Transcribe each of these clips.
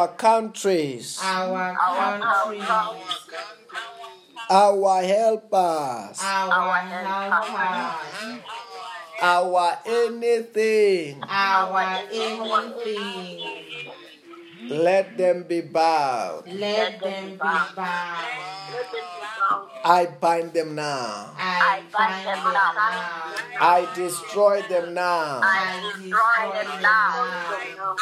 our countries, our countries, our helpers, our helpers, our anything. our anything. Let them be bowed. Let them be bound. I bind them now. I bind them now. I destroy them now. I destroy them now.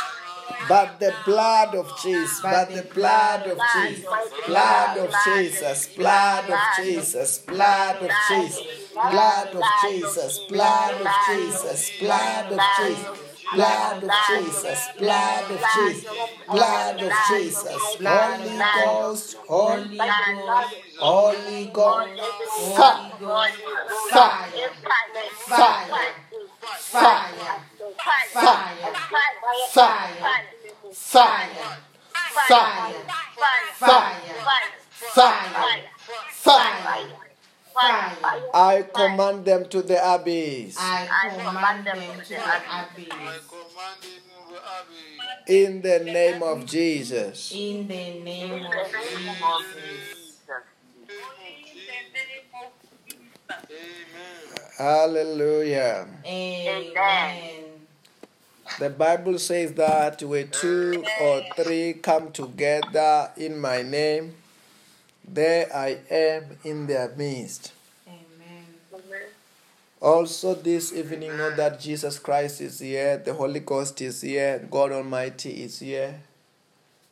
But the blood of Jesus, but the blood of Jesus, blood of Jesus, blood of Jesus, blood of Jesus, blood of Jesus, blood of Jesus, blood of Jesus. Blood of Jesus, blood of Jesus, blood of Jesus, Holy Ghost, Holy Ghost, Holy Ghost, fire, Fire, fire, fire, fire, fire, fire, fire, fire, fire, fire. I command them to the abyss. I command them to the abyss. In the name of Jesus. In the name of Jesus. Amen. Hallelujah. Amen. The Bible says that where two or three come together in my name, there I am in their midst. Amen. Also, this evening, know that Jesus Christ is here, the Holy Ghost is here, God Almighty is here,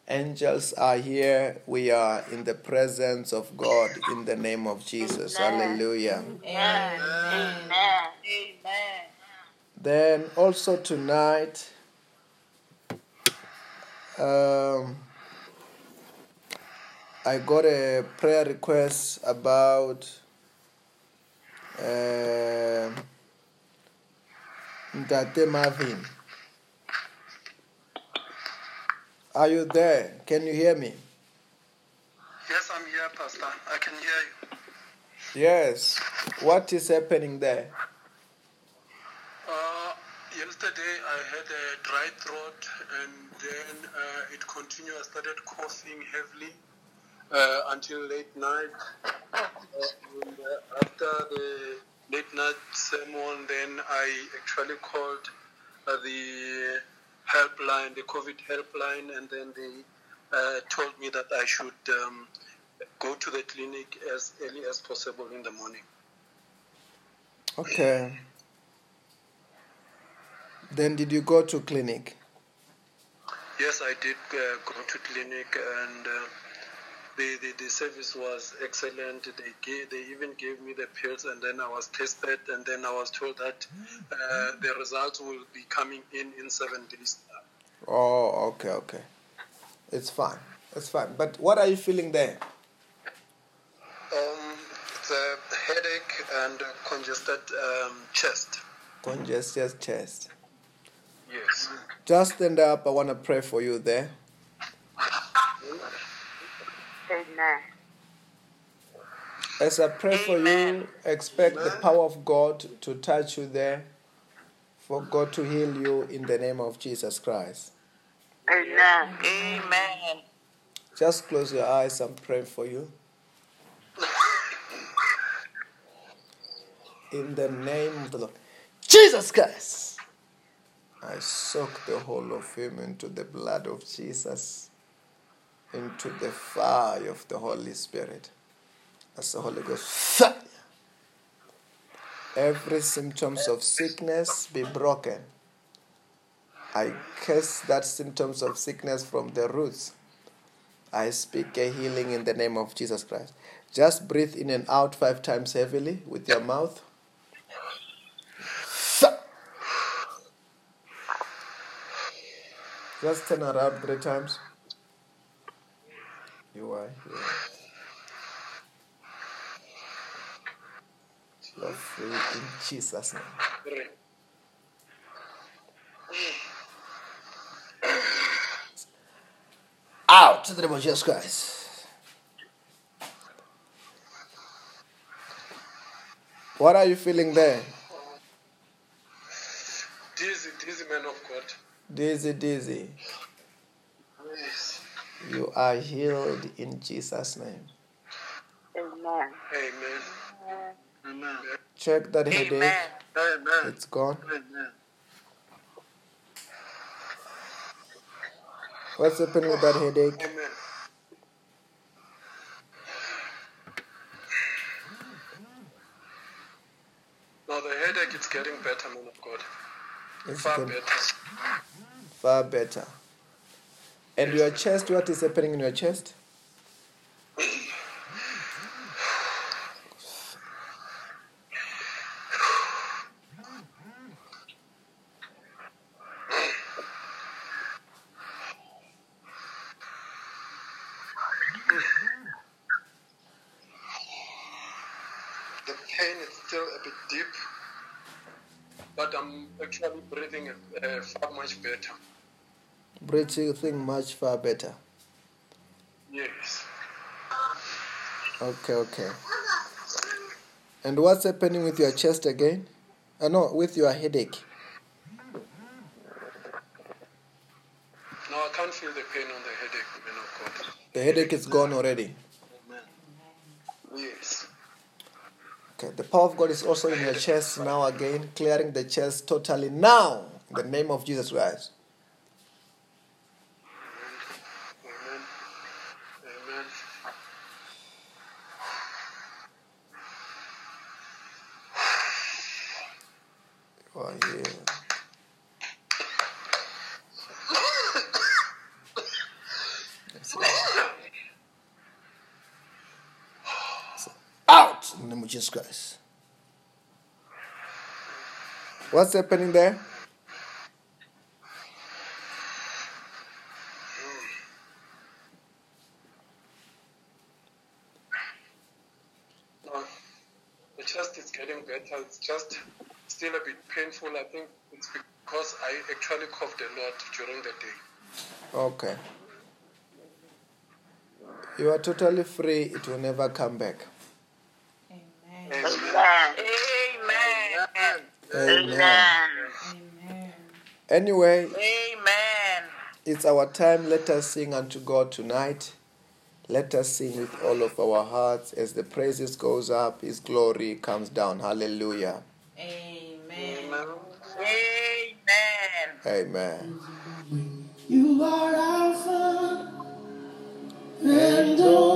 angels are here. We are in the presence of God in the name of Jesus. Hallelujah. Amen. amen Then, also tonight, um, I got a prayer request about um Ndate Marvin. Are you there? Can you hear me? Yes, I'm here, Pastor. I can hear you. Yes. What is happening there? Uh, yesterday I had a dry throat and then uh, it continued. I started coughing heavily uh, until late night. Uh, and, uh, after the late night sermon, then I actually called uh, the helpline, the COVID helpline, and then they uh, told me that I should um, go to the clinic as early as possible in the morning. Okay. Then did you go to clinic? Yes, I did uh, go to clinic, and uh, the, the the service was excellent. They gave, they even gave me the pills, and then I was tested, and then I was told that uh, the results will be coming in in seven days. Oh, okay, okay. It's fine. It's fine. But what are you feeling there? Um, it's a headache and a congested um, chest. Congested chest. Yes. Just stand up. I want to pray for you there. Amen. As I pray for you, expect the power of God to touch you there, for God to heal you in the name of Jesus Christ. Amen. Amen. Just close your eyes. I'm praying for you. In the name of the Lord Jesus Christ, I soak the whole of him into the blood of Jesus, into the fire of the Holy Spirit. As the Holy Ghost fire. Every symptoms of sickness be broken. I curse that symptoms of sickness from the roots. I speak a healing in the name of Jesus Christ. Just breathe in and out five times heavily with your mouth. Just turn around three times. You are here. You are free in Jesus' name. Out in the name of Jesus Christ. What are you feeling there? Dizzy, dizzy man of God. Dizzy, dizzy. Yes. You are healed in Jesus' name. Amen. Amen. Amen. Check that headache. Amen. Amen. It's gone. Amen. What's happening with that headache? Amen. Now the headache is getting better, man of God. It's Far getting better. far better. And your chest, what is happening in your chest? The pain is still a bit deep, but I'm actually breathing uh, far much better. Breathing much far better. Yes. Okay, okay. And what's happening with your chest again? Uh, no, with your headache. No, I can't feel the pain on the headache, man of God. The headache is gone already. Amen. Yes. Okay, the power of God is also in your chest now again, clearing the chest totally now. In the name of Jesus Christ. Amen. Amen. Lord. So, Out in the name of Jesus Christ. What's happening there? No, the chest is getting better. It's just still a bit painful. I think it's because I actually coughed a lot during the day. Okay. You are totally free. It will never come back. Amen. Amen. Amen. Amen. Amen. Amen. Anyway, Amen. it's our time. Let us sing unto God tonight. Let us sing with all of our hearts. As the praises goes up, His glory comes down. Hallelujah. Amen. Amen. You are Alpha and.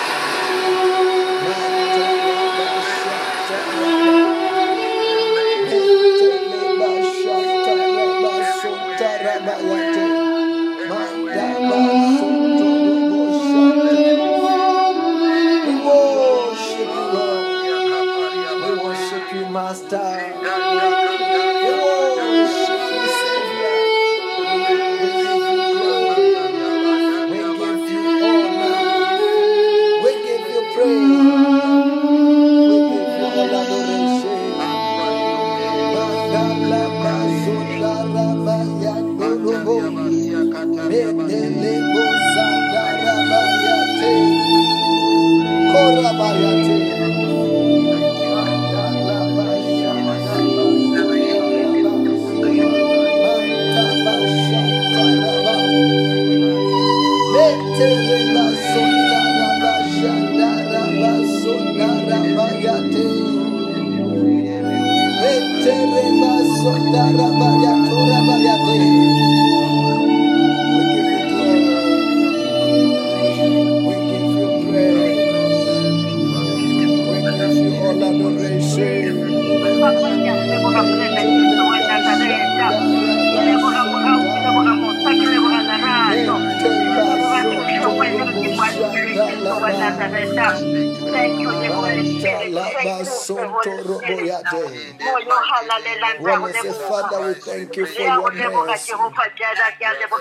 We Father, we thank you for your mercy.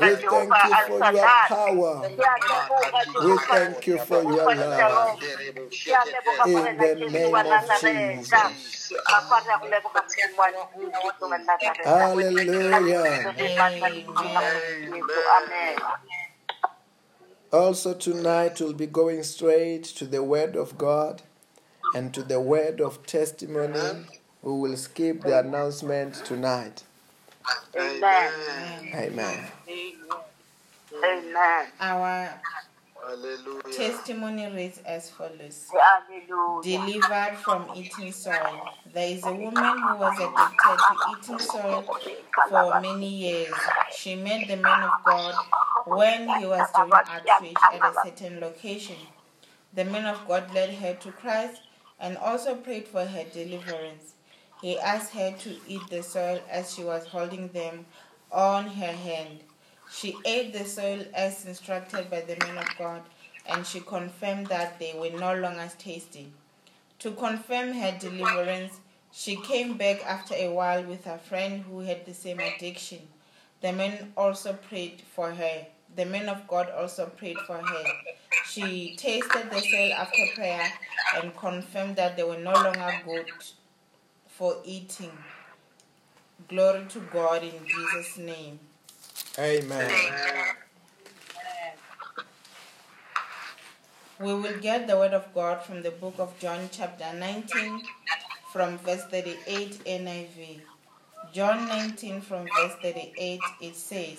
We thank you for your power. We thank you for your love. In the name of Jesus. Hallelujah. Also, tonight we'll be going straight to the Word of God and to the word of testimony. We will skip the announcement tonight. Amen. Amen. Amen. Our Hallelujah. testimony reads as follows Hallelujah. Delivered from eating soil. There is a woman who was addicted to eating soil for many years. She met the man of God when he was doing outreach at a certain location. The man of God led her to Christ and also prayed for her deliverance. He asked her to eat the soil as she was holding them on her hand. She ate the soil as instructed by the man of God, and she confirmed that they were no longer tasty. To confirm her deliverance, she came back after a while with a friend who had the same addiction. The man also prayed for her. The men of God also prayed for her. She tasted the soil after prayer and confirmed that they were no longer good for eating. Glory to God in Jesus' name. Amen. We will get the word of God from the book of John, chapter 19, from verse 38 NIV. John 19, from verse 38, it says,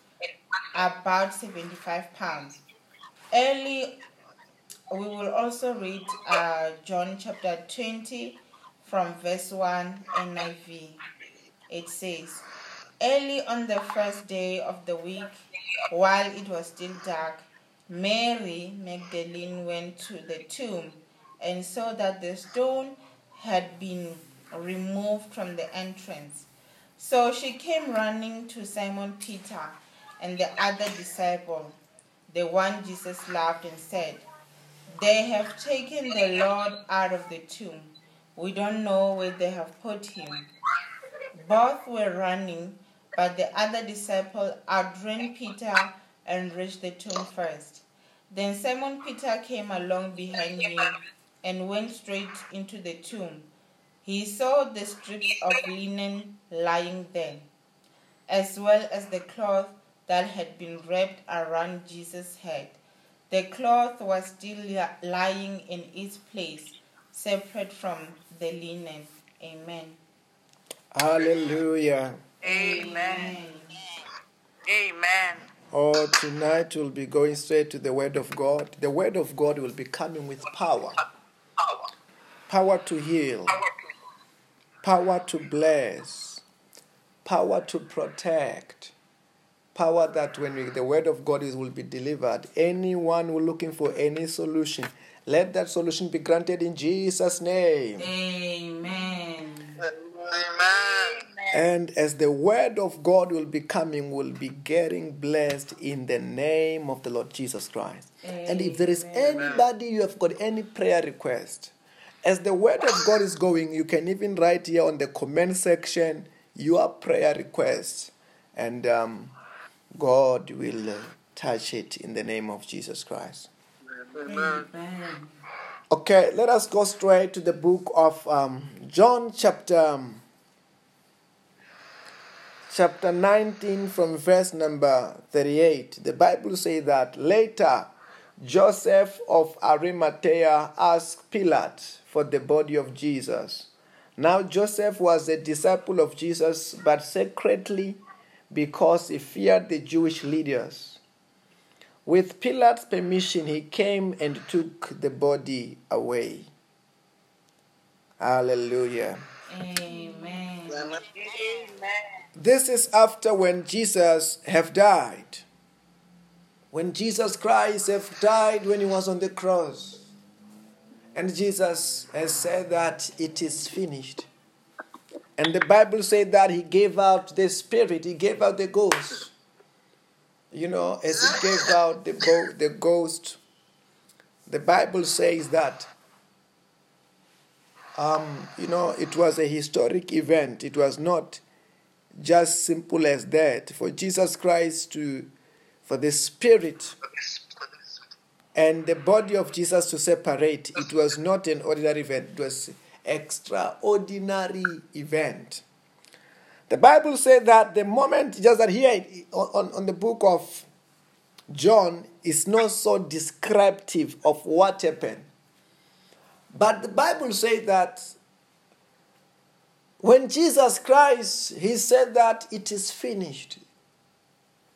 about 75 pounds. Early, we will also read uh, John chapter 20 from verse 1 NIV. It says, Early on the first day of the week, while it was still dark, Mary Magdalene went to the tomb and saw that the stone had been removed from the entrance. So she came running to Simon Peter and the other disciple, the one Jesus loved, and said, They have taken the Lord out of the tomb. We don't know where they have put him. Both were running, but the other disciple outran Peter and reached the tomb first. Then Simon Peter came along behind him and went straight into the tomb. He saw the strips of linen lying there, as well as the cloth that had been wrapped around Jesus' head. The cloth was still lying in its place, separate from the linen. Amen. Hallelujah. Amen. Amen. Oh, tonight we'll be going straight to the Word of God. The Word of God will be coming with power power to heal, power to bless, power to protect, power that when we, the Word of God is, will be delivered, anyone who looking for any solution, let that solution be granted in Jesus' name. Amen. Amen. And as the word of God will be coming, will be getting blessed in the name of the Lord Jesus Christ. And if there is anybody you have got any prayer request, as the word of God is going, you can even write here on the comment section your prayer request, and um, God will uh, touch it in the name of Jesus Christ. Amen. Okay, let us go straight to the book of um, John, chapter um, chapter 19, from verse number 38. The Bible says that later Joseph of Arimathea asked Pilate for the body of Jesus. Now Joseph was a disciple of Jesus, but secretly because he feared the Jewish leaders. With Pilate's permission, he came and took the body away. Hallelujah. Amen. Amen. This is after when Jesus have died. When Jesus Christ have died when he was on the cross. And Jesus has said that it is finished. And the Bible said that he gave out the spirit, he gave out the ghost. You know, as he gave out the, go- the ghost, the Bible says that, um, you know, it was a historic event. It was not just simple as that. For Jesus Christ to, for the Spirit and the body of Jesus to separate, it was not an ordinary event, it was extraordinary event. The Bible said that the moment, just that here on, on the book of John is not so descriptive of what happened. But the Bible says that when Jesus Christ, he said that it is finished,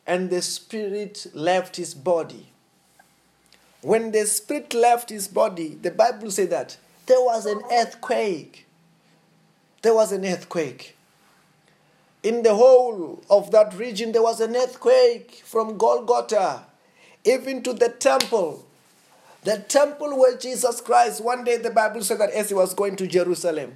and the spirit left his body. When the spirit left his body, the Bible said that there was an earthquake. There was an earthquake. In the whole of that region, there was an earthquake from Golgotha even to the temple. The temple where Jesus Christ, one day the Bible said that as he was going to Jerusalem,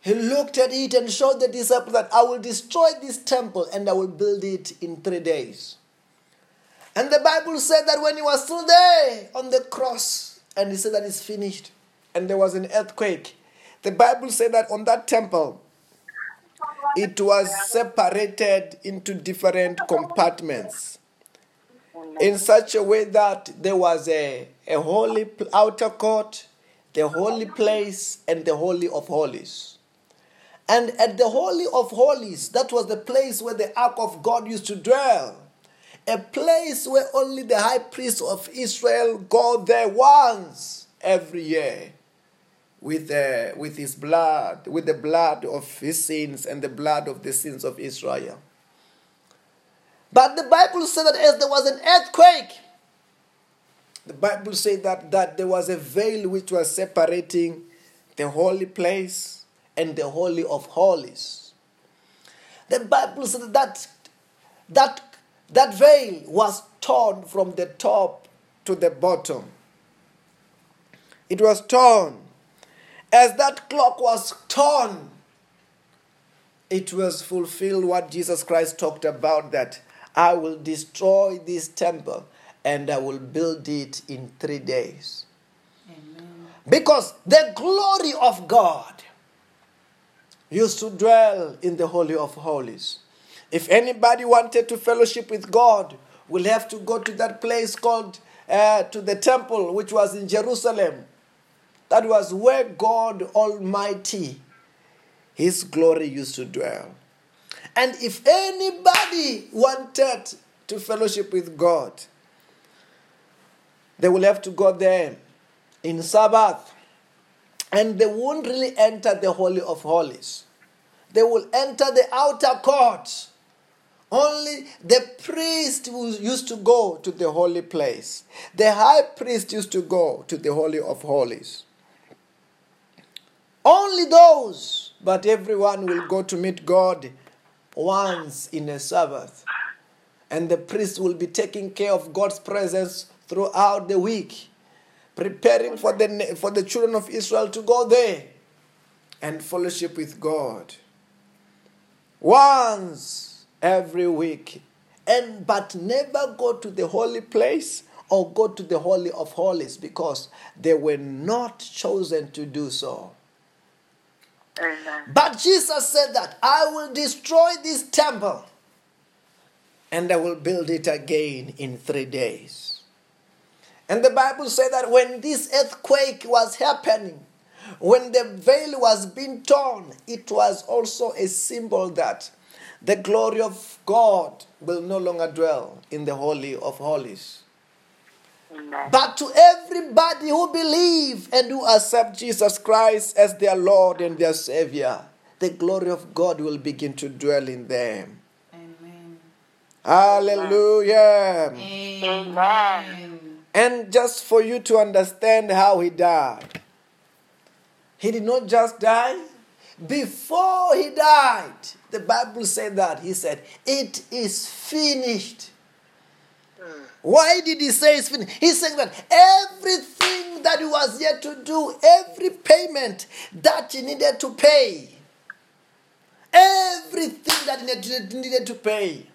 he looked at it and showed the disciples that I will destroy this temple and I will build it in three days. And the Bible said that when he was still there on the cross, and he said that it's finished, and there was an earthquake, the Bible said that on that temple, it was separated into different compartments in such a way that there was a, a holy outer court, the holy place, and the holy of holies. And at the holy of holies, that was the place where the ark of God used to dwell. A place where only the high priest of Israel go there once every year with, uh, with his blood, with the blood of his sins and the blood of the sins of Israel. But the Bible said that as there was an earthquake, the Bible said that, that there was a veil which was separating the holy place and the holy of holies. The Bible said that that, that veil was torn from the top to the bottom. It was torn. As that clock was torn, it was fulfilled what Jesus Christ talked about that I will destroy this temple and I will build it in three days. Amen. Because the glory of God used to dwell in the Holy of Holies. If anybody wanted to fellowship with God, will have to go to that place called uh, to the temple, which was in Jerusalem. That was where God Almighty, His glory used to dwell. And if anybody wanted to fellowship with God, they will have to go there in Sabbath. And they won't really enter the Holy of Holies. They will enter the outer court. Only the priest who used to go to the holy place. The high priest used to go to the Holy of Holies. Only those, but everyone will go to meet God once in a Sabbath. And the priest will be taking care of God's presence throughout the week, preparing for the, for the children of Israel to go there and fellowship with God. Once every week. And but never go to the holy place or go to the holy of holies because they were not chosen to do so. Amen. But Jesus said that I will destroy this temple and I will build it again in three days. And the Bible said that when this earthquake was happening, when the veil was being torn, it was also a symbol that the glory of God will no longer dwell in the Holy of Holies. Amen. But to everybody who believe and who accept Jesus Christ as their Lord and their Savior, the glory of God will begin to dwell in them. Amen. Hallelujah. Amen. And just for you to understand how he died, he did not just die. Before he died, the Bible said that. He said, It is finished. Hmm. Why did he say it's finished? He's saying that everything that he was yet to do, every payment that he needed to pay, everything that he needed- needed to pay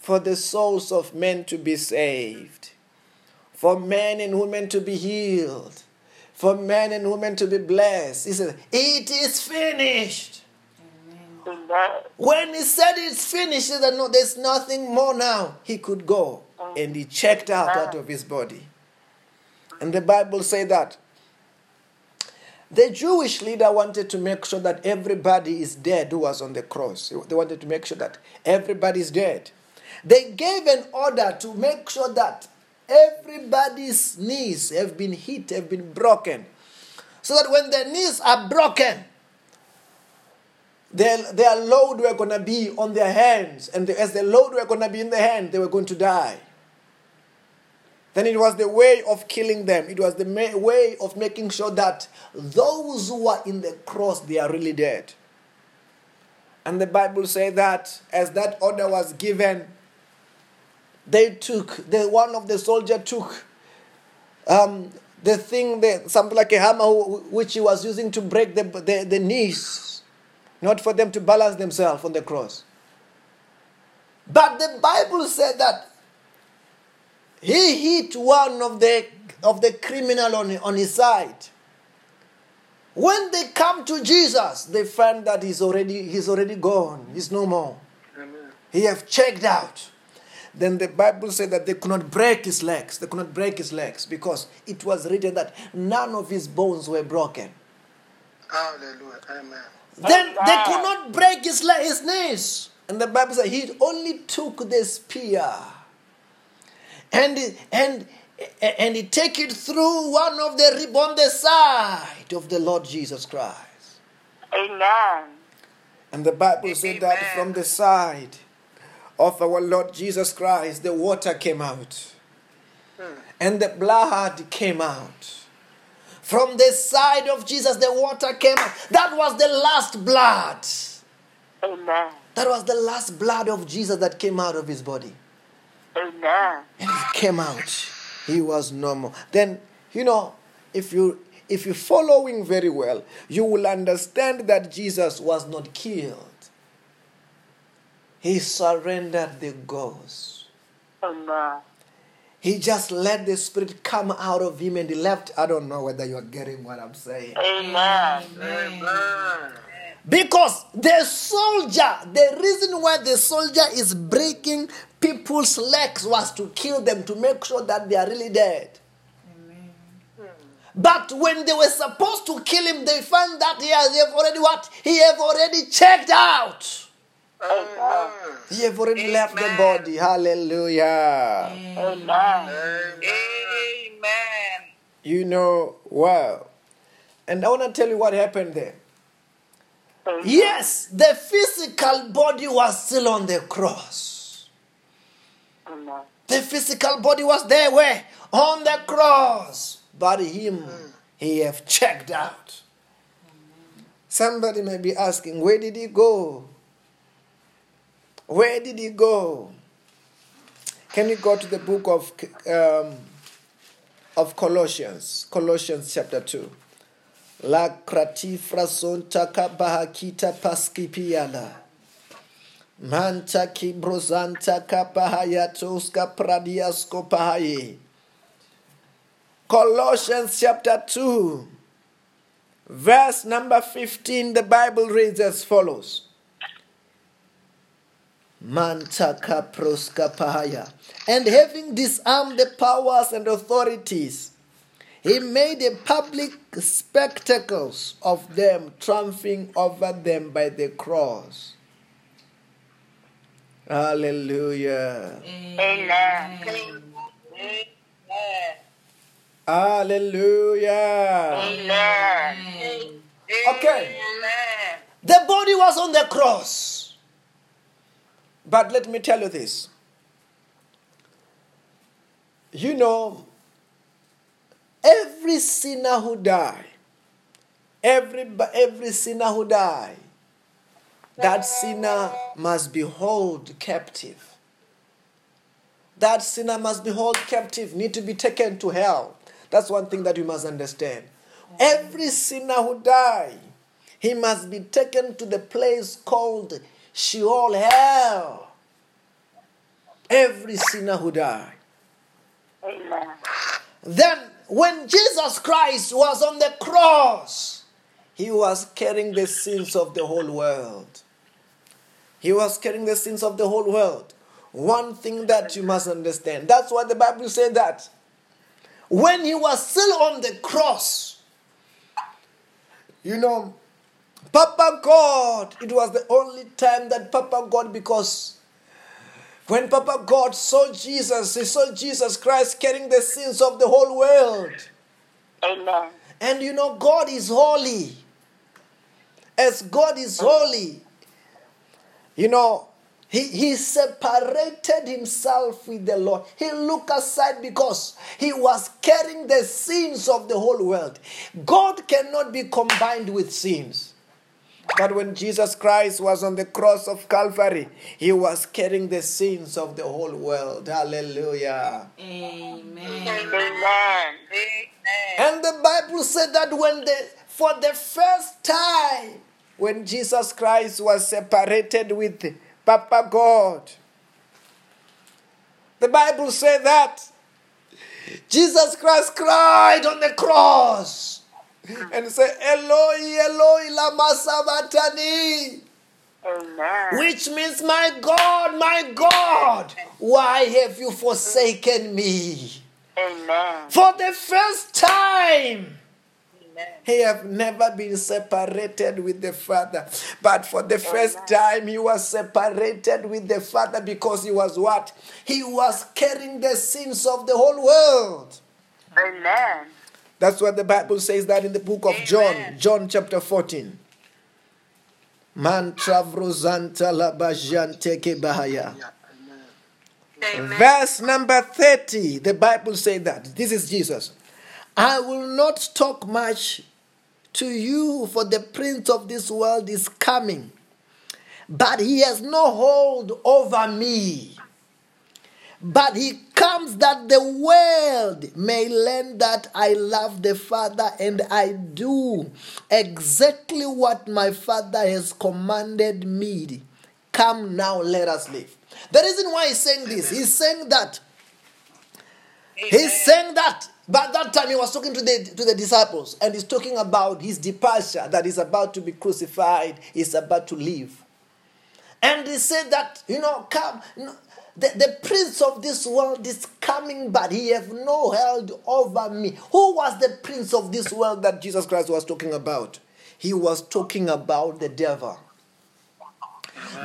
for the souls of men to be saved, for men and women to be healed, for men and women to be blessed. He said, It is finished. Amen. When he said it's finished, he said, No, there's nothing more now. He could go. Mm. And he checked out ah. out of his body. And the Bible said that the Jewish leader wanted to make sure that everybody is dead who was on the cross. They wanted to make sure that everybody is dead. They gave an order to make sure that everybody's knees have been hit, have been broken. So that when their knees are broken, their, their load were going to be on their hands. And as the load were going to be in the hand, they were going to die. Then it was the way of killing them. It was the ma- way of making sure that those who are in the cross, they are really dead. And the Bible says that as that order was given, they took, the one of the soldier took um, the thing, that, something like a hammer, which he was using to break the, the, the knees, not for them to balance themselves on the cross. But the Bible said that he hit one of the of the criminal on, on his side. When they come to Jesus, they find that he's already he's already gone. He's no more. Amen. He have checked out. Then the Bible said that they could not break his legs. They could not break his legs because it was written that none of his bones were broken. Hallelujah. Amen. Then they could not break his, le- his knees. And the Bible said he only took the spear and, and, and he take it through one of the rib on the side of the Lord Jesus Christ. Amen. And the Bible said that from the side of our Lord Jesus Christ, the water came out. Hmm. And the blood came out. From the side of Jesus, the water came out. That was the last blood. Amen. That was the last blood of Jesus that came out of his body. Amen. And it came out. He was normal. Then, you know, if you if you're following very well, you will understand that Jesus was not killed. He surrendered the ghost. Amen. He just let the spirit come out of him and he left. I don't know whether you're getting what I'm saying. Amen. Amen. Because the soldier, the reason why the soldier is breaking people's legs was to kill them, to make sure that they are really dead. But when they were supposed to kill him, they found that he has he have already what? He have already checked out. Amen. He have already left the body. Hallelujah. Amen. Amen. You know, wow. And I want to tell you what happened there. Amen. Yes, the physical body was still on the cross. Amen. The physical body was there where? On the cross. But him, mm. he have checked out. Somebody may be asking, where did he go? Where did he go? Can you go to the book of um, of Colossians, Colossians chapter 2. La kratifra sonta kabahakita paskipiala. Manta kibrozanta kapahayatoska pradiasko pahaye. Colossians chapter 2, verse number 15, the Bible reads as follows. Mantaka proska pahaya. And having disarmed the powers and authorities, he made a public spectacles of them, triumphing over them by the cross. Hallelujah. Amen. Hallelujah. Amen. Okay. The body was on the cross. But let me tell you this. You know, every sinner who die, every, every sinner who die, that sinner must be held captive. That sinner must be held captive, need to be taken to hell. That's one thing that you must understand. Every sinner who die, he must be taken to the place called Sheol, hell. Every sinner who died. Amen. Then, when Jesus Christ was on the cross, he was carrying the sins of the whole world. He was carrying the sins of the whole world. One thing that you must understand. That's why the Bible said that. When he was still on the cross, you know, Papa God, it was the only time that Papa God, because when Papa God saw Jesus, he saw Jesus Christ carrying the sins of the whole world. Amen. And you know, God is holy. As God is holy, you know, he, he separated himself with the Lord. He looked aside because he was carrying the sins of the whole world. God cannot be combined with sins. But when Jesus Christ was on the cross of Calvary, he was carrying the sins of the whole world. Hallelujah. Amen. Amen. And the Bible said that when the for the first time when Jesus Christ was separated with Papa God, the Bible said that Jesus Christ cried on the cross Mm. and said, Eloi, Eloi, lama sabachthani, Amen. which means, My God, my God, why have you forsaken me? Amen. For the first time, he have never been separated with the Father. But for the first time, he was separated with the Father because he was what? He was carrying the sins of the whole world. Amen. That's what the Bible says that in the book of John, John chapter 14. Man travrozanta labajante ke bahaya. Verse number 30, the Bible says that. This is Jesus. I will not talk much to you, for the prince of this world is coming, but he has no hold over me. But he comes that the world may learn that I love the Father and I do exactly what my Father has commanded me. Come now, let us live. The reason why he's saying this, he's saying that He's saying that. But that time he was talking to the to the disciples, and he's talking about his departure, that he's about to be crucified, he's about to leave. And he said that, you know, come, the, the prince of this world is coming, but he have no held over me. Who was the prince of this world that Jesus Christ was talking about? He was talking about the devil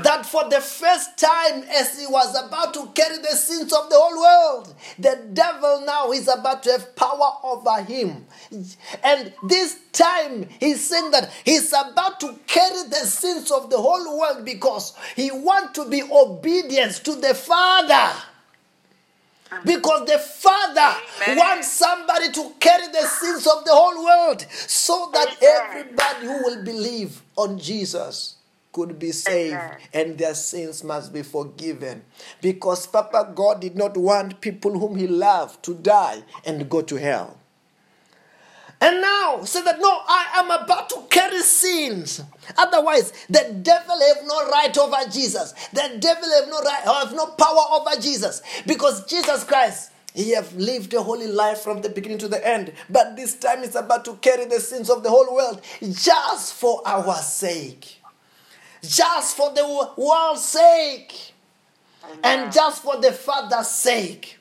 that for the first time, as he was about to carry the sins of the whole world, the devil now is about to have power over him. And this time, he's saying that he's about to carry the sins of the whole world because he wants to be obedient to the Father. Because the Father wants somebody to carry the sins of the whole world so that everybody who will believe on Jesus could be saved Amen. and their sins must be forgiven. Because Papa God did not want people whom He loved to die and go to hell. And now say that no, I am about to carry sins. Otherwise, the devil have no right over Jesus. The devil have no right, have no power over Jesus. Because Jesus Christ, he have lived a holy life from the beginning to the end. But this time he's about to carry the sins of the whole world just for our sake just for the world's sake and just for the Father's sake.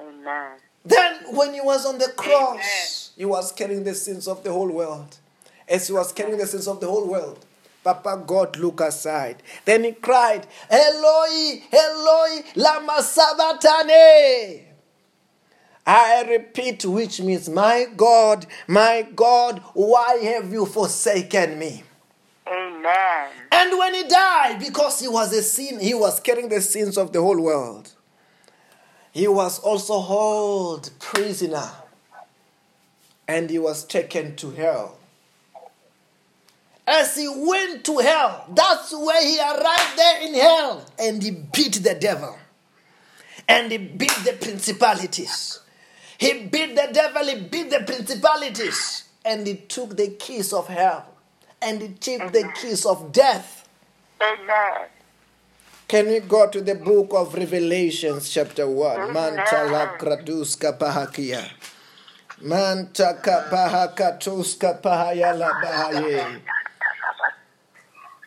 Amen. Then, when he was on the cross, he was carrying the sins of the whole world. As he was carrying the sins of the whole world, Papa God looked aside. Then he cried, Eloi, Eloi, lama sabachthani. I repeat, which means, My God, my God, why have you forsaken me? Amen. And when he died, because he was a sin, he was carrying the sins of the whole world. He was also held prisoner and he was taken to hell. As he went to hell, that's where he arrived there in hell and he beat the devil and he beat the principalities. He beat the devil, he beat the principalities, and he took the keys of hell and he took the keys of death. Amen. Can we go to the book of Revelations, chapter 1? Mantala kraduska pahakia. Mantaka pahakatuska pahayala bahaye.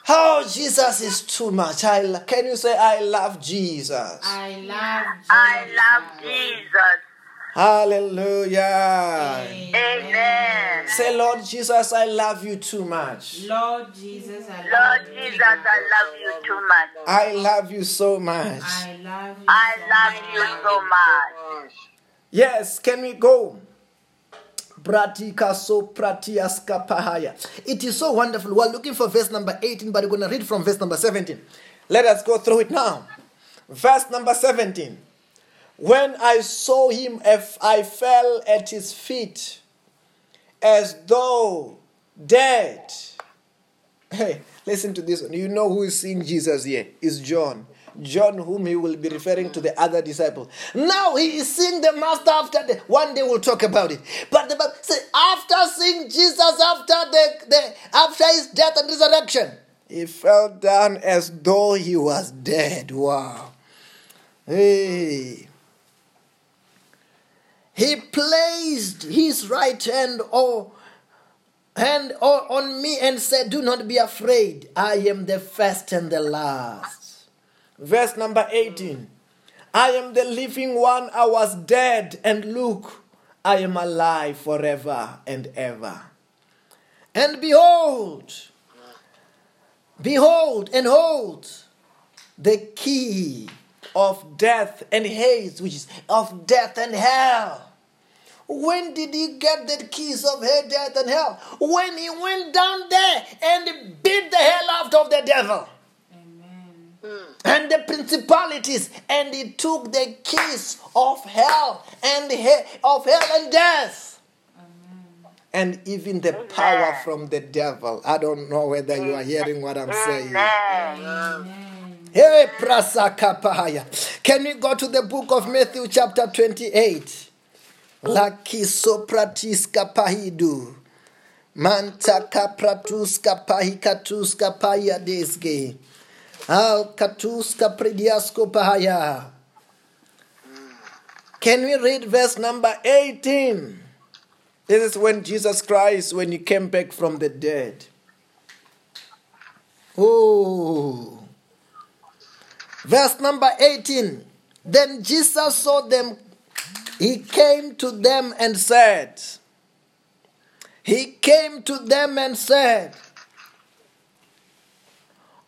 Oh, Jesus is too much. I lo- can you say I love Jesus? I love Jesus. I love Jesus. Hallelujah. Amen. Say, Lord Jesus, I love you too much. Lord Jesus, I Lord love you. Jesus, I love you too much. I love you so much. I love you. I so love much. you so much. Yes, can we go? Bratika so pratiaska pahaya. It is so wonderful. We're looking for verse number 18, but we're going to read from verse number 17. Let us go through it now. Verse number 17. When I saw him, I fell at his feet as though dead. Hey, listen to this one. You know who is seeing Jesus here? Is John. John, whom he will be referring to the other disciple. Now he is seeing the master after the one day we'll talk about it. But the after seeing Jesus after the, the after his death and resurrection, he fell down as though he was dead. Wow. Hey. He placed his right hand or hand on me and said, Do not be afraid. I am the first and the last. Verse number 18. I am the living one. I was dead, and look, I am alive forever and ever. And behold, behold, and hold the key of death and Hades, which is of death and hell. When did he get the keys of hell, death, and hell? When he went down there and beat the hell out of the devil Amen. and the principalities, and he took the keys of hell and he- of hell and death, and even the power from the devil. I don't know whether you are hearing what I'm saying. Amen. Hey, prasakapahaya. Can we go to the book of Matthew, chapter 28? Laki sopratiska pahidu. Mantaka pratuska pahikatuska paya desge. Al katuska prediasko pahaya. Can we read verse number 18? This is when Jesus Christ, when he came back from the dead. Oh. Verse number 18. Then Jesus saw them. He came to them and said, He came to them and said,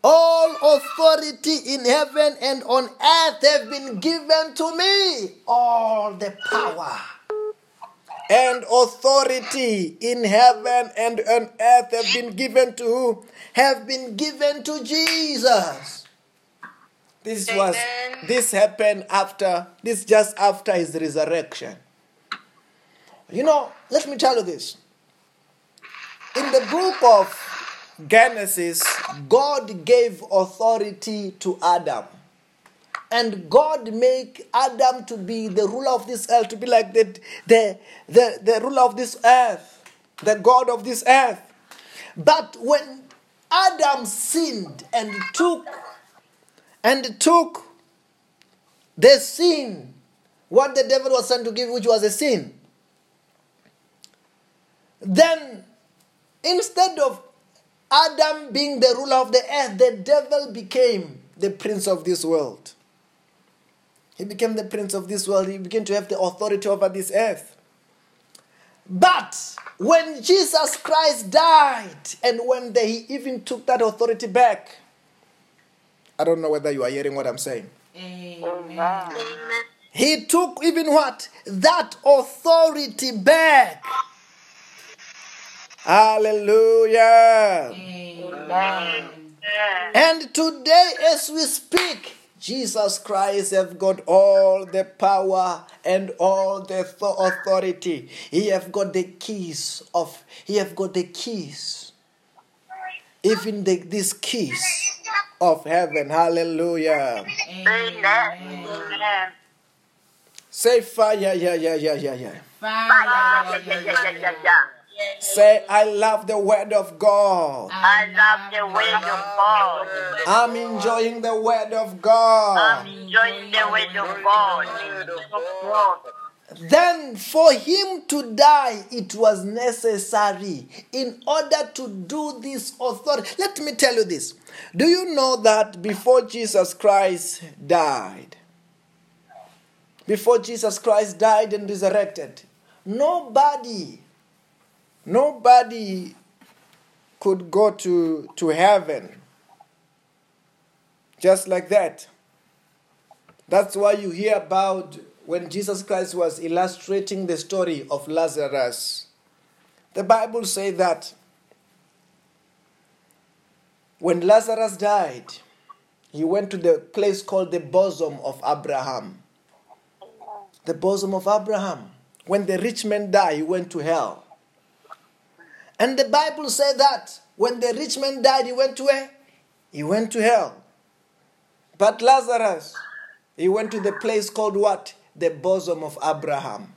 All authority in heaven and on earth have been given to me. All the power and authority in heaven and on earth have been given to who? Have been given to Jesus. This was this happened after this just after his resurrection. You know, let me tell you this. In the book of Genesis, God gave authority to Adam. And God make Adam to be the ruler of this earth, to be like the, the, the, the ruler of this earth, the God of this earth. But when Adam sinned and took and took the sin, what the devil was sent to give, which was a sin, then instead of Adam being the ruler of the earth, the devil became the prince of this world. He became the prince of this world. He began to have the authority over this earth. But when Jesus Christ died, and when they, he even took that authority back, I don't know whether you are hearing what I'm saying. Amen. He took even what? That authority back. Hallelujah. Amen. And today, as we speak, Jesus Christ have got all the power and all the authority. He have got the keys of. He have got the keys. Even the, these keys of heaven. Hallelujah. Amen. Amen. Say fire, yeah, yeah, yeah, yeah, yeah. Fire. Yeah, yeah, yeah, yeah, yeah. Say, I love the word of God. I love the word of God. I'm enjoying the word of God. I'm enjoying the word of God. Then for him to die, it was necessary in order to do this authority. Let me tell you this. Do you know that before Jesus Christ died, before Jesus Christ died and resurrected, nobody, nobody could go to, to heaven just like that. That's why you hear about when Jesus Christ was illustrating the story of Lazarus. The Bible says that when Lazarus died, he went to the place called the bosom of Abraham. The bosom of Abraham. When the rich man died, he went to hell. And the Bible said that when the rich man died, he went to where? He went to hell. But Lazarus, he went to the place called what? The bosom of Abraham.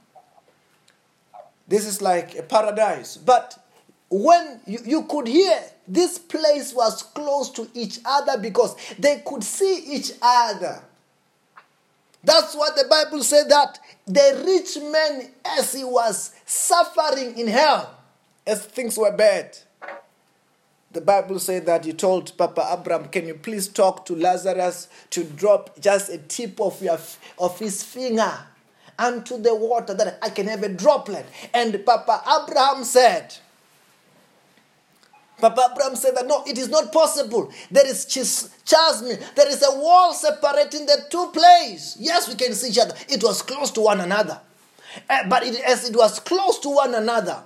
This is like a paradise. But when you, you could hear this place was close to each other because they could see each other. That's what the Bible said that the rich man, as he was suffering in hell, as things were bad, the Bible said that he told Papa Abraham, Can you please talk to Lazarus to drop just a tip of, your, of his finger onto the water that I can have a droplet? And Papa Abraham said, Papa Abraham said that no, it is not possible. There is chasm, there is a wall separating the two places. Yes, we can see each other. It was close to one another. Uh, but it, as it was close to one another,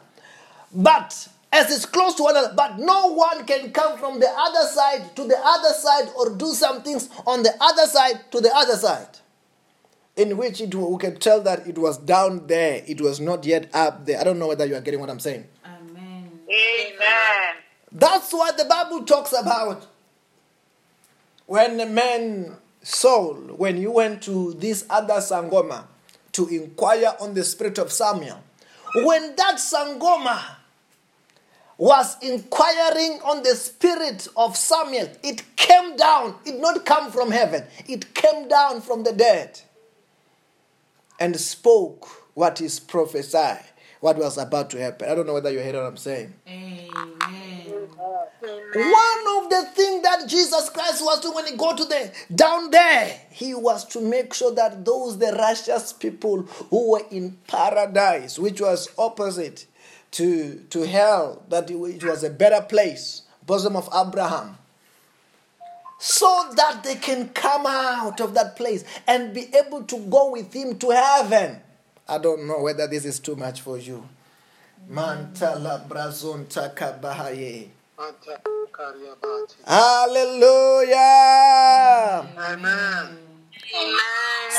but as it's close to one another, but no one can come from the other side to the other side or do some things on the other side to the other side. In which it, we can tell that it was down there, it was not yet up there. I don't know whether you are getting what I'm saying. Amen. Amen. That's what the Bible talks about. When the man Saul, when you went to this other Sangoma to inquire on the spirit of Samuel, when that Sangoma was inquiring on the spirit of Samuel, it came down. It did not come from heaven. It came down from the dead and spoke what is prophesied, what was about to happen. I don't know whether you heard what I'm saying. Amen. One of the things that Jesus Christ was doing when he go to the down there, he was to make sure that those the righteous people who were in paradise, which was opposite to to hell, that it was a better place, bosom of Abraham, so that they can come out of that place and be able to go with him to heaven. I don't know whether this is too much for you. Mantala brazon takabahaye. Anta Karyabati. Hallelujah. Amen.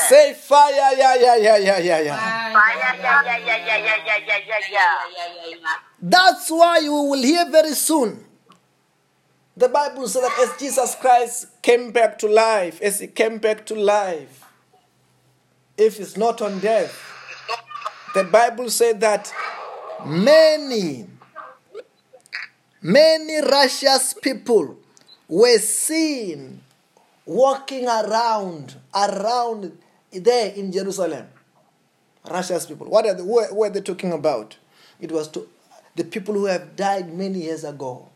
Say fire, yeah, yeah, yeah, yeah, yeah, yeah. Fire, yeah, yeah, yeah, yeah, yeah, yeah, yeah, yeah, yeah. That's why you will hear very soon. The Bible says that as Jesus Christ came back to life, as he came back to life, if it's not on death, the Bible said that many, many righteous people were seen walking around, around there in Jerusalem. Russia's people. What are they, who, who are they talking about? It was to the people who have died many years ago,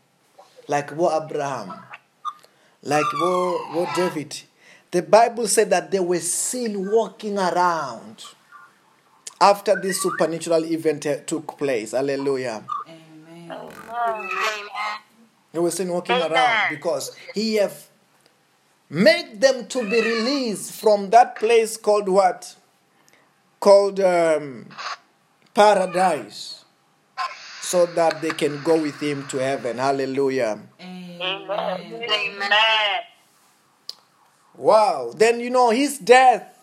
like Wo Abraham, like Wo, Wo David. The Bible said that they were seen walking around after this supernatural event took place. Hallelujah. Amen. They were seen walking Amen. around because he have made them to be released from that place called what? Called um, paradise. So that they can go with him to heaven. Hallelujah. Amen. Amen. Wow. Then you know his death.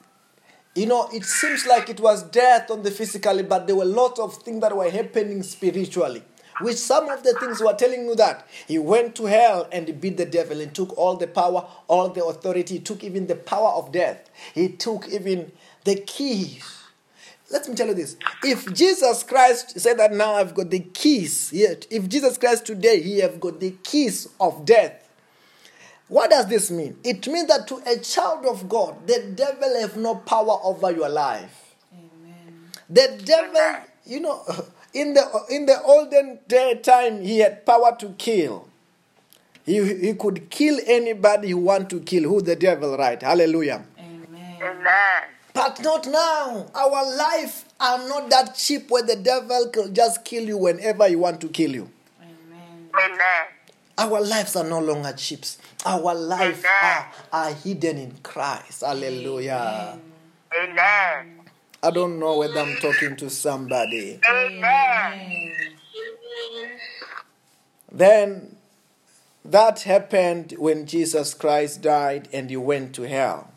You know, it seems like it was death on the physically, but there were lots of things that were happening spiritually. Which some of the things were telling you that he went to hell and he beat the devil and took all the power, all the authority. He took even the power of death. He took even the keys. Let me tell you this. If Jesus Christ said that now I've got the keys, yet if Jesus Christ today he have got the keys of death, what does this mean? It means that to a child of God, the devil have no power over your life. Amen. The devil, you know, in the in the olden day time, he had power to kill. He, he could kill anybody who want to kill. Who the devil, right? Hallelujah. Amen. Amen. But not now. Our life are not that cheap where the devil can just kill you whenever he want to kill you. Amen. Amen. Our lives are no longer cheap. Our lives are, are hidden in Christ. Hallelujah. Amen. I don't know whether I'm talking to somebody. Amen. Then that happened when Jesus Christ died and he went to hell.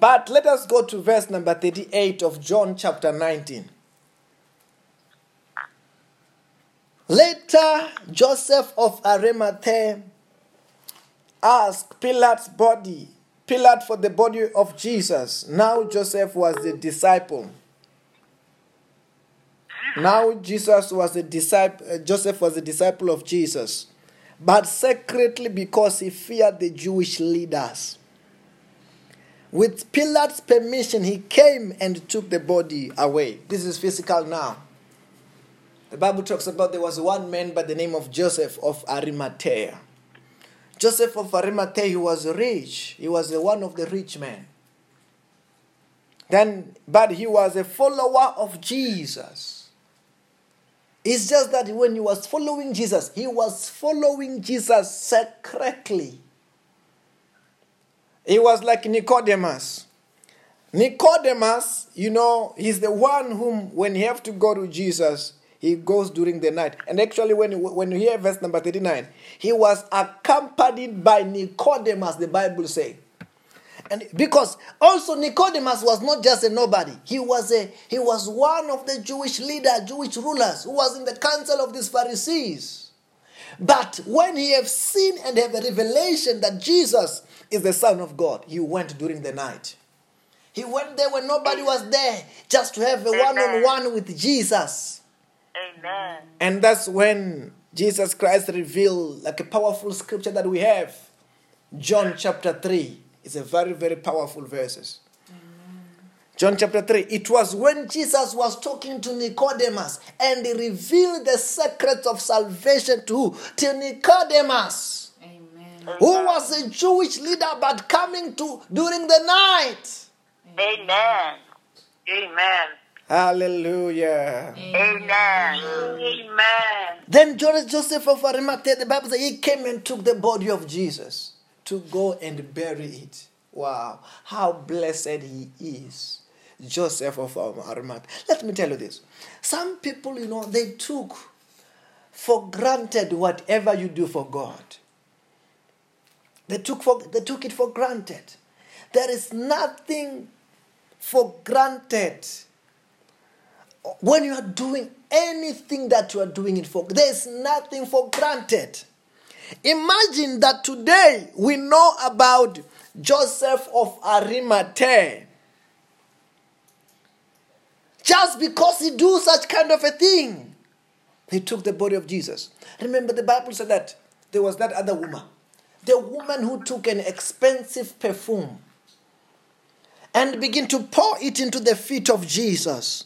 But let us go to verse number 38 of John chapter 19. Later, Joseph of Arimathea asked Pilate's body, Pilate for the body of Jesus. Now Joseph was the disciple. Now Jesus was a disciple, uh, Joseph was a disciple of Jesus, but secretly because he feared the Jewish leaders. With Pilate's permission, he came and took the body away. This is physical now. The Bible talks about there was one man by the name of Joseph of Arimathea. Joseph of Arimathea, he was rich. He was the one of the rich men. Then, but he was a follower of Jesus. It's just that when he was following Jesus, he was following Jesus secretly. He was like Nicodemus. Nicodemus, you know, he's the one whom, when he have to go to Jesus, he goes during the night. And actually, when you, when you hear verse number 39, he was accompanied by Nicodemus, the Bible say. And because also Nicodemus was not just a nobody. He was a he was one of the Jewish leaders, Jewish rulers, who was in the council of these Pharisees. But when he have seen and have a revelation that Jesus is the Son of God, he went during the night. He went there when nobody was there, just to have a one-on-one with Jesus. Amen. And that's when Jesus Christ revealed like a powerful scripture that we have. John chapter 3. It's a very, very powerful verses. John chapter 3. It was when Jesus was talking to Nicodemus and he revealed the secret of salvation to who? To Nicodemus, Amen. who was a Jewish leader but coming to during the night. Amen. Amen. Hallelujah. Amen. Amen. Then Joseph of Arimathea, the Bible says he came and took the body of Jesus to go and bury it. Wow, how blessed he is. Joseph of Arimathea. Let me tell you this. Some people, you know, they took for granted whatever you do for God. They took, for, they took it for granted. There is nothing for granted when you are doing anything that you are doing it for, there's nothing for granted. Imagine that today we know about Joseph of Arimathea. Just because he do such kind of a thing, he took the body of Jesus. Remember, the Bible said that there was that other woman, the woman who took an expensive perfume and began to pour it into the feet of Jesus.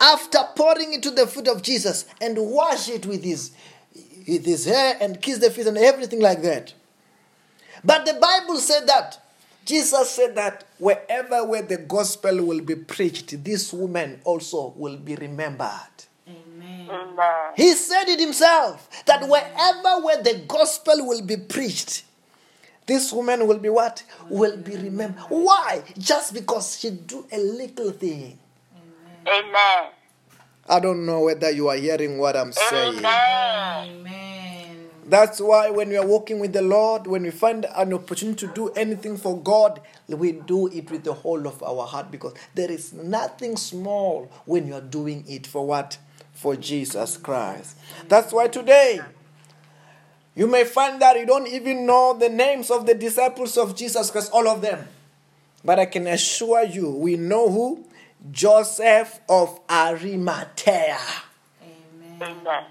After pouring it to the foot of Jesus and wash it with his, with his hair and kiss the feet and everything like that. But the Bible said that Jesus said that wherever where the gospel will be preached, this woman also will be remembered. Amen. Amen. He said it himself that wherever where the gospel will be preached, this woman will be what? Will be remembered. Why? Just because she do a little thing. Amen. I don't know whether you are hearing what I'm saying. Amen. Amen. That's why when we are walking with the Lord, when we find an opportunity to do anything for God, we do it with the whole of our heart because there is nothing small when you are doing it for what? For Jesus Christ. That's why today you may find that you don't even know the names of the disciples of Jesus Christ, all of them. But I can assure you, we know who? Joseph of Arimathea. Amen.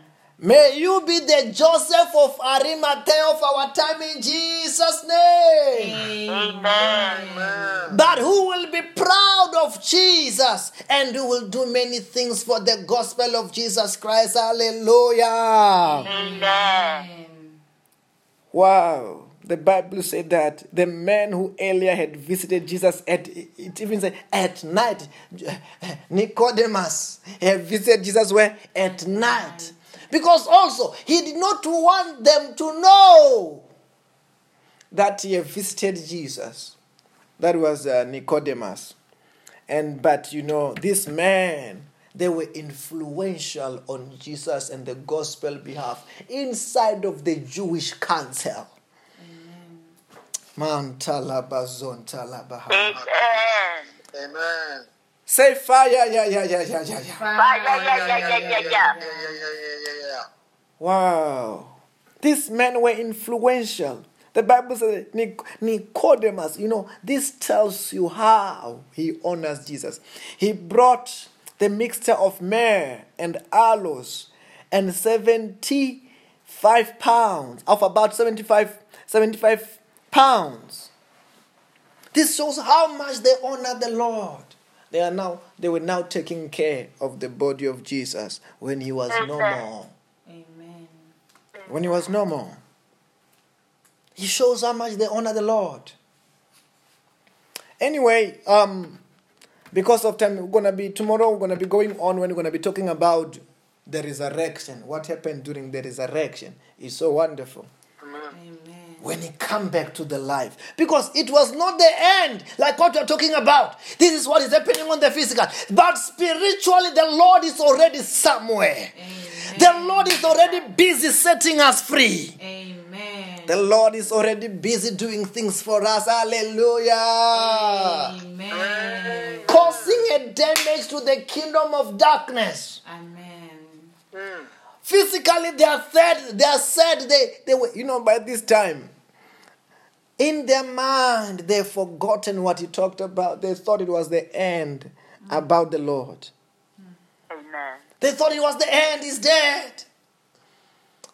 May you be the Joseph of Arimathea of our time in Jesus' name. Amen. But who will be proud of Jesus and who will do many things for the gospel of Jesus Christ. Hallelujah. Amen. Wow. The Bible said that the man who earlier had visited Jesus at it even said at night, Nicodemus had visited Jesus where at night. Because also he did not want them to know that he had visited Jesus. That was uh, Nicodemus. And but you know, this man, they were influential on Jesus and the gospel behalf inside of the Jewish council. Man talabazon talabaha. Amen. Amen. Say fire, yeah, yeah, yeah, yeah, yeah, yeah. Fire, yeah, yeah, yeah, yeah, yeah. Yeah, yeah, yeah, yeah, yeah. Wow. These men were influential. The Bible says Nicodemus, you know, this tells you how he honors Jesus. He brought the mixture of myrrh and aloes and 75 pounds, of about 75, 75 pounds. This shows how much they honor the Lord. They are now they were now taking care of the body of Jesus when he was no more Amen. when he was no more. He shows how much they honor the Lord. Anyway, um, because of time, we're gonna be tomorrow. We're gonna be going on when we're gonna be talking about the resurrection. What happened during the resurrection is so wonderful Amen. When he come back to the life. Because it was not the end like what we're talking about. This is what is happening on the physical. But spiritually the lord is already somewhere. The lord is already busy setting us free. Amen. the lord is already busy doing things for us. Hallelujah. Amen. causing a damage to the kingdom of darkness. Amen. Hmm. Physically they are said they are said they they were you know by this time in their mind they've forgotten what he talked about. They thought it was the end about the lord. Amen. they thought it was the end. He's dead.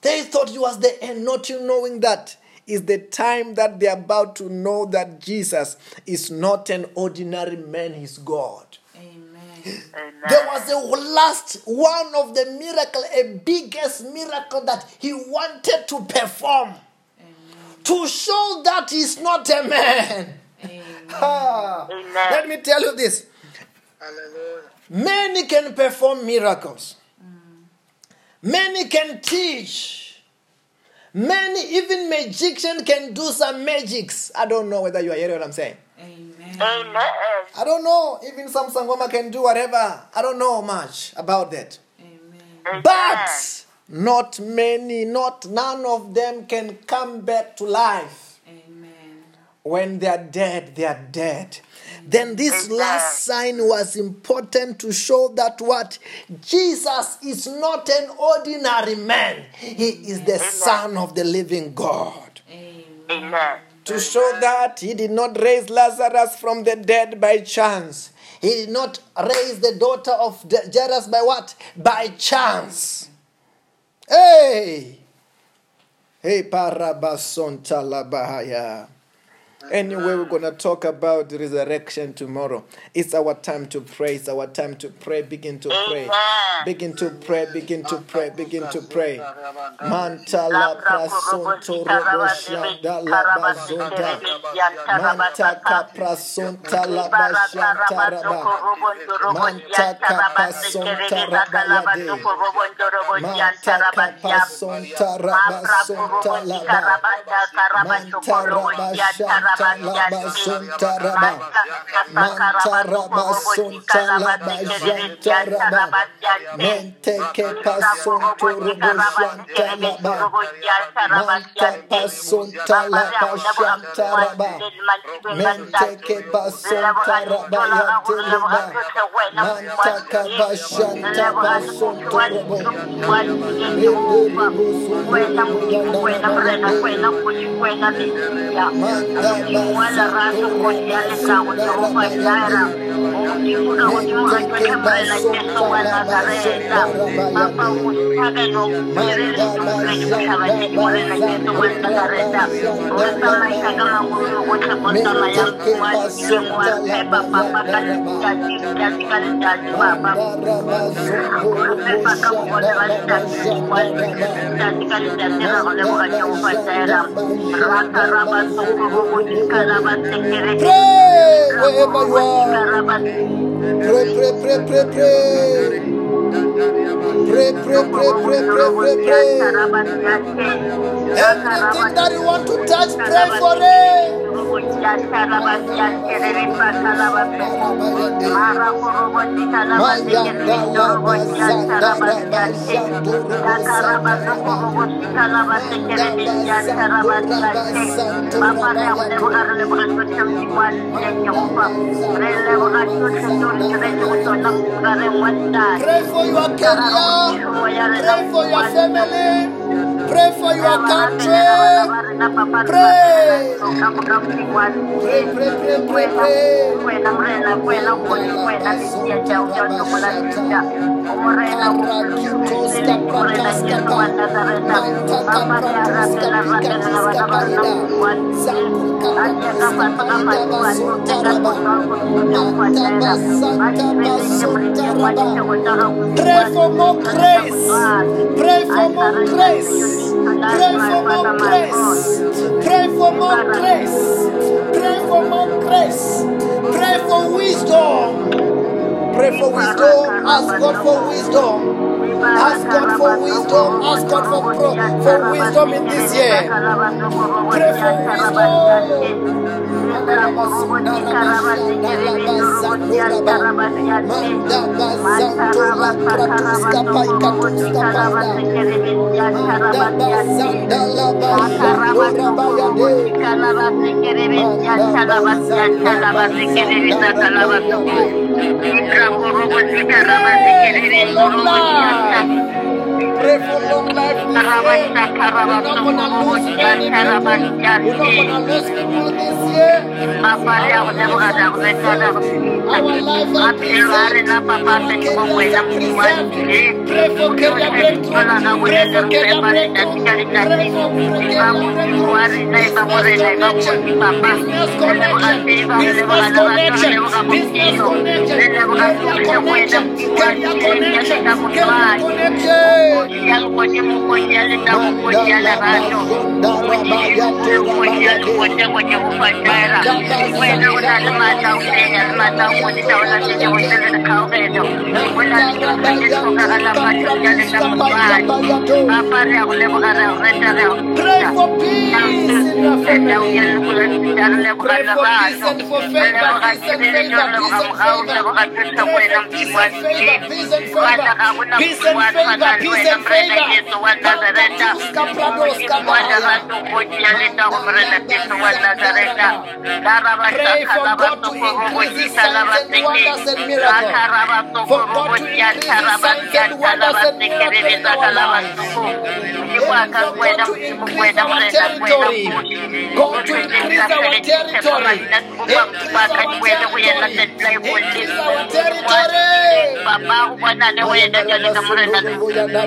They thought it was the end not you knowing that is the time that they're about to know that jesus is not an ordinary man. He's god. There was a last one of the miracle, a biggest miracle that he wanted to perform to show that he's not a man. Amen. Ah, Amen. Let me tell you this Hallelujah. many can perform miracles, many can teach, many, even magicians can do some magics. I don't know whether you are hearing what I'm saying. Amen. Amen. I don't know. Even some sangoma can do whatever. I don't know much about that. Amen. But not many, not none of them can come back to life. Amen. When they are dead, they are dead. Then this last sign was important to show that what Jesus is not an ordinary man. He is the son of the living God. Amen. To show that he did not raise Lazarus from the dead by chance. He did not raise the daughter of Jairus by what? By chance. Hey! Hey, Parabason Talabahaya. Anyway, we're going to talk about the resurrection tomorrow. It's our time to pray. It's our time to pray. Begin to pray. Begin to pray. Begin to pray. Begin to pray. Mantala prasonto robo shanda la bazonda. Mantaka prasonta la bashanta raba. Mantaka pasonta raba yade. Mantaka pasonta raba sonta laba. Manta raba shanta laba sonta raba. Manta raba sonta laba janta raba. Menteke pasonto Igual la raza cordiale sagotoa bayara. Ukifuka ujunga twekembele na Yesu wa Nazareta. Papa Pray wherever you are. Pray, pray, pray, pray, pray. Pray, pray, pray, pray, pray, pray, pray. Everything that you want to touch, pray for it. Pray for your career. Pray for your family. Pray for your country. Pray. Pray, pray, pray, pray, pray. Pray for more grace. Pray for more grace. Pray for more grace. Pray for more grace. Pray for more grace. Pray for wisdom. Pray for wisdom. Ask God for wisdom. Ask God for wisdom. Ask God for, pro- for wisdom in this year. Pray for wisdom. 啊 Pray for long life. We're not gonna lose many people. We're not gonna lose people this year. Our life and Pray for career breakthrough. Pray for career breakthrough. Pray for business connection. Business connection. Business connection. Career connection. Career connection. Career connection mundial wote pray for peace pray for peace and for favor peace and favor peace and favor peace and favor peace and favor peace and favor peace and favor. Kapuska prados kabaya. Pray for God to increase His signs and wonders and miracles. For God to increase His signs and wonders and miracles in our lives. And for God to increase our territory. God to increase our territory. Increase our territory. Pray also for our ministry.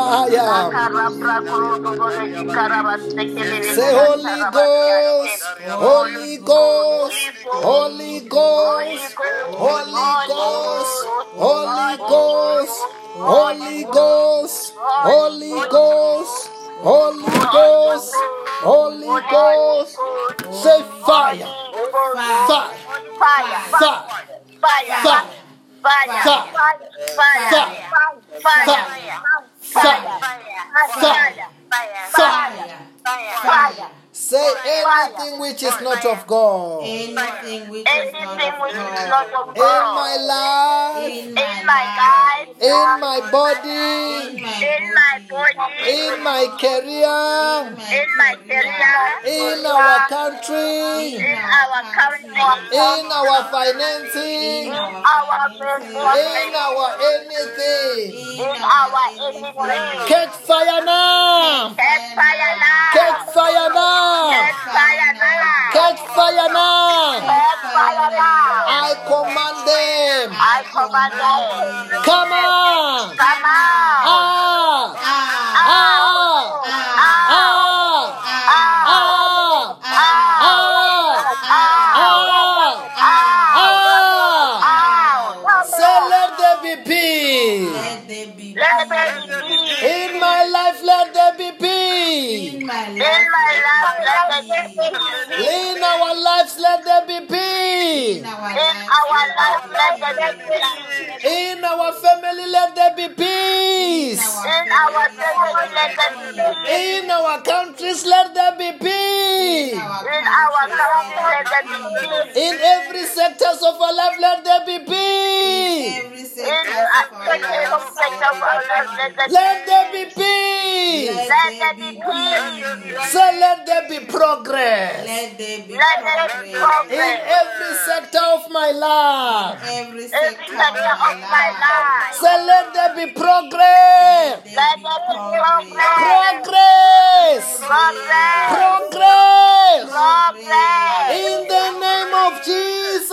bahaya. Say Holy Ghost, Holy Ghost, Holy Ghost, Holy Ghost, Holy Ghost, Holy Ghost, Holy Ghost, Holy Ghost, Holy Ghost. Say fire, fire, fire, fire, fire, fire, fire, fire. 八元八元八元八元八元八爷元 in Anything which is not of God. Anything which is not God. of God. my life, In In my my life. life. in my body, In my body. in my career, In my career. in our country, In our country. in our financing, In our business. in our anything. In our anything. Catch fire now! Catch fire now. Catch fire now! Catch fire now. Catch fire now! Catch fire now. I command them! I command you. Come on! Come on. Ah! In our let there be peace. in our In life, let there be peace. In our family, let there be peace. In our family, let there be peace. In our countries, let there be peace. In our country, let there be peace. In every sectors of our life, let there be peace. every sector of our aspect of lives. sex of our life, let there be Let there be peace. Let there be peace. Say, let there be progress. Let there be Let there be progress. In every sector of my life. Every sector of my life. Say, let there be progress. Let there be progress. Progress. Progress. Progress. In the name of Jesus.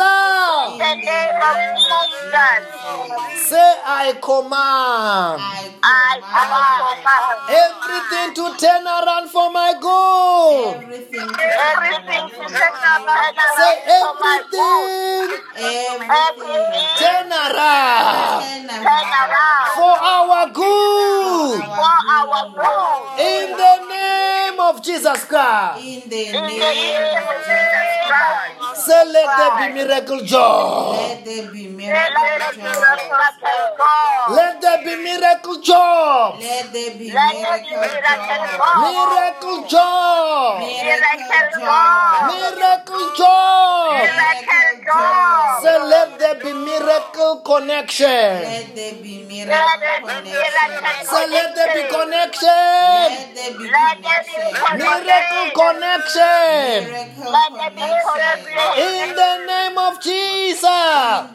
In the name of Jesus. Say, I command I command everything to turn around for my good. everything everything to up and Say, for my good. everything Everything turn around turn turn around around for our good. for our good. In the name of Jesus Christ. in the In the name name of Jesus Christ. Say, let there be miracle joy. let there be Let there be miracle miracle God. Let there be miracle job. let there be Let there be miracle miracle joy Miracle job. miracle joy Miracle job. Miracle God. Say, let there be miracle connection. let there be miracle connection Say, let there be connection. connection. let there be Let there be connection Miracle connection. miracle Let there be connection connection. In the name of Jesus.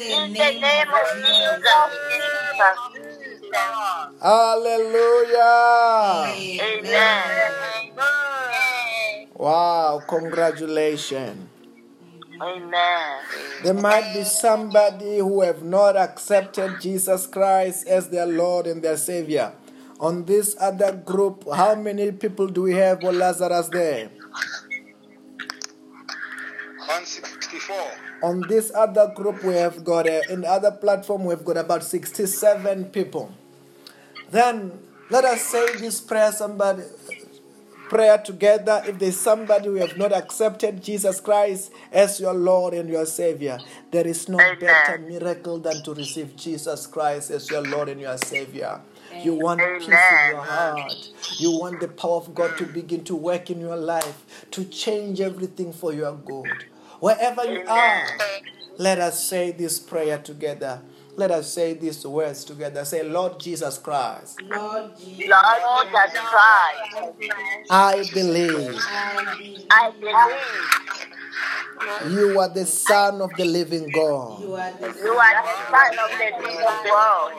In the name of Jesus. Hallelujah. Amen. Wow, congratulations. Amen. There might be somebody who have not accepted Jesus Christ as their Lord and their Savior. On this other group, how many people do we have, oh Lazarus, there? 164. On this other group, we have got, uh, in the other platform, we've got about 67 people. Then let us say this prayer, somebody, prayer together. If there's somebody who have not accepted Jesus Christ as your Lord and your Savior, there is no Amen. better miracle than to receive Jesus Christ as your Lord and your Savior. You want peace in your heart. You want the power of God to begin to work in your life, to change everything for your good. Wherever you are, let us say this prayer together. Let us say these words together. Say, Lord Jesus Christ, Lord Jesus Christ, I believe I believe you are the Son of the living God you are the you are the Son of the living God.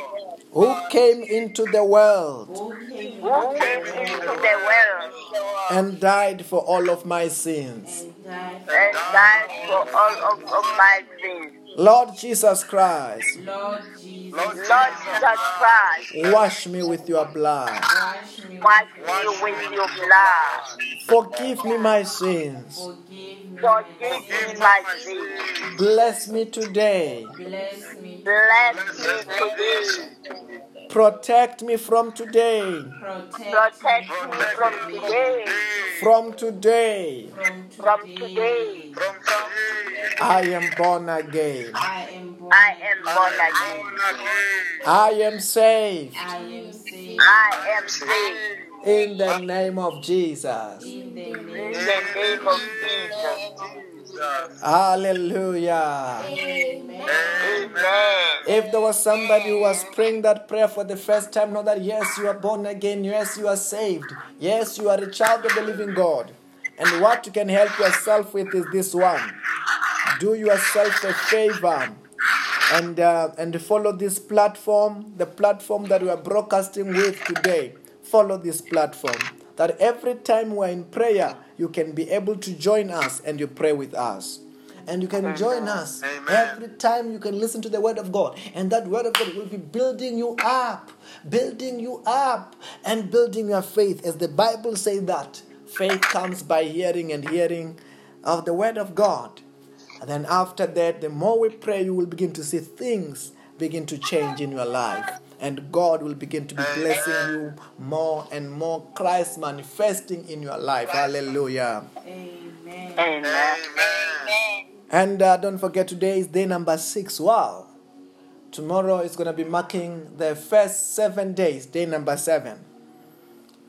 who came into the world who came into the world and died for all of my sins. and died and died for all of, of my sins. Lord Jesus Christ, Lord Jesus Lord Jesus Christ, wash me with your blood. wash me with your blood. Forgive me my sins. forgive me my sins. Bless me today. bless me Bless me today. Protect me from today. protect Protect me from today. From today, from From today today, From today, I am born again. I am born I am born again. I am saved. I am saved I am saved. In the name of Jesus. In the In name the name of Jesus. Jesus. Hallelujah. Amen. Amen. If there was somebody who was praying that prayer for the first time, know that yes, you are born again. Yes, you are saved. Yes, you are a child of the living God. And what you can help yourself with is this one do yourself a favor and uh, and follow this platform, the platform that we are broadcasting with today. Follow this platform. That every time we're in prayer, you can be able to join us and you pray with us. And you can join us Amen. every time you can listen to the word of God. And that word of God will be building you up, building you up, and building your faith. As the Bible says that faith comes by hearing and hearing of the word of God. And then after that, the more we pray, you will begin to see things begin to change in your life. And God will begin to be blessing you more and more. Christ manifesting in your life. Hallelujah. Amen. Amen. Amen. And uh, don't forget, today is day number six. Wow. Tomorrow is going to be marking the first seven days, day number seven,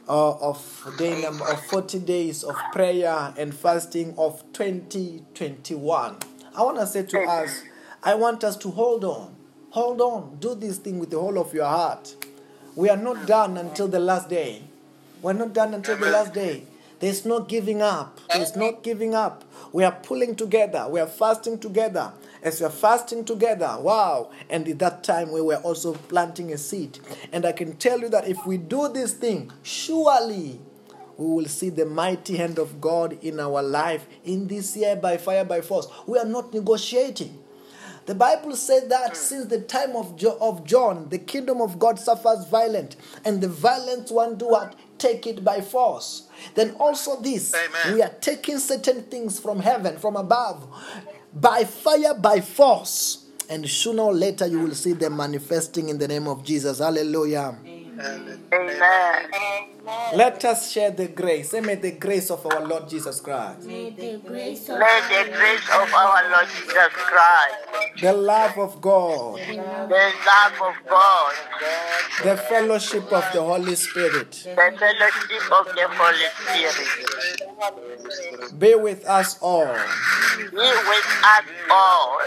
uh, of day number of 40 days of prayer and fasting of 2021. I want to say to us, I want us to hold on. Hold on. Do this thing with the whole of your heart. We are not done until the last day. We're not done until the last day. There's no giving up. There's no giving up. We are pulling together. We are fasting together. As we are fasting together, wow. And at that time, we were also planting a seed. And I can tell you that if we do this thing, surely we will see the mighty hand of God in our life in this year by fire, by force. We are not negotiating. The Bible says that mm. since the time of, jo- of John, the kingdom of God suffers violent, and the violent one do what? Take it by force. Then also this, Amen. we are taking certain things from heaven, from above, by fire, by force. And sooner or later you will see them manifesting in the name of Jesus. Hallelujah. Amen. Let us share the grace. Say, may the grace of our Lord Jesus Christ, May the grace of May the grace of our Lord Jesus Christ, the love of God, the love of God, the fellowship of the Holy Spirit the fellowship of the Holy Spirit be with us all. be with us all.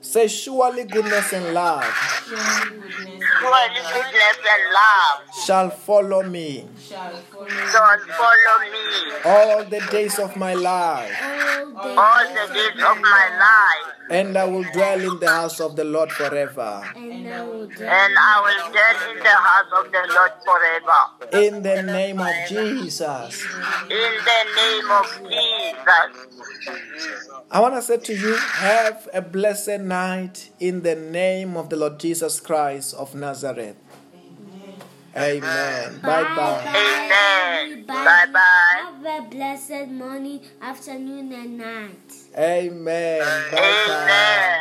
Say, surely goodness and love Surely goodness and love shall follow me shall follow me all the days of my life, all the days of my life, and I will dwell in the house of the Lord forever. and I will dwell and I will dwell in the house of the Lord forever. In the name of Jesus. In the name of Jesus. I want to say to you, have a blessed night in the name of the Lord Jesus Christ of Nazareth. Amen. Bye bye. Amen. Bye bye. Have a blessed morning, afternoon, and night. Amen. Amen.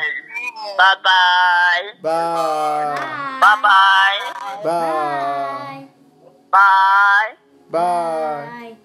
Bye bye. Bye. Bye bye. Bye. Bye. Bye.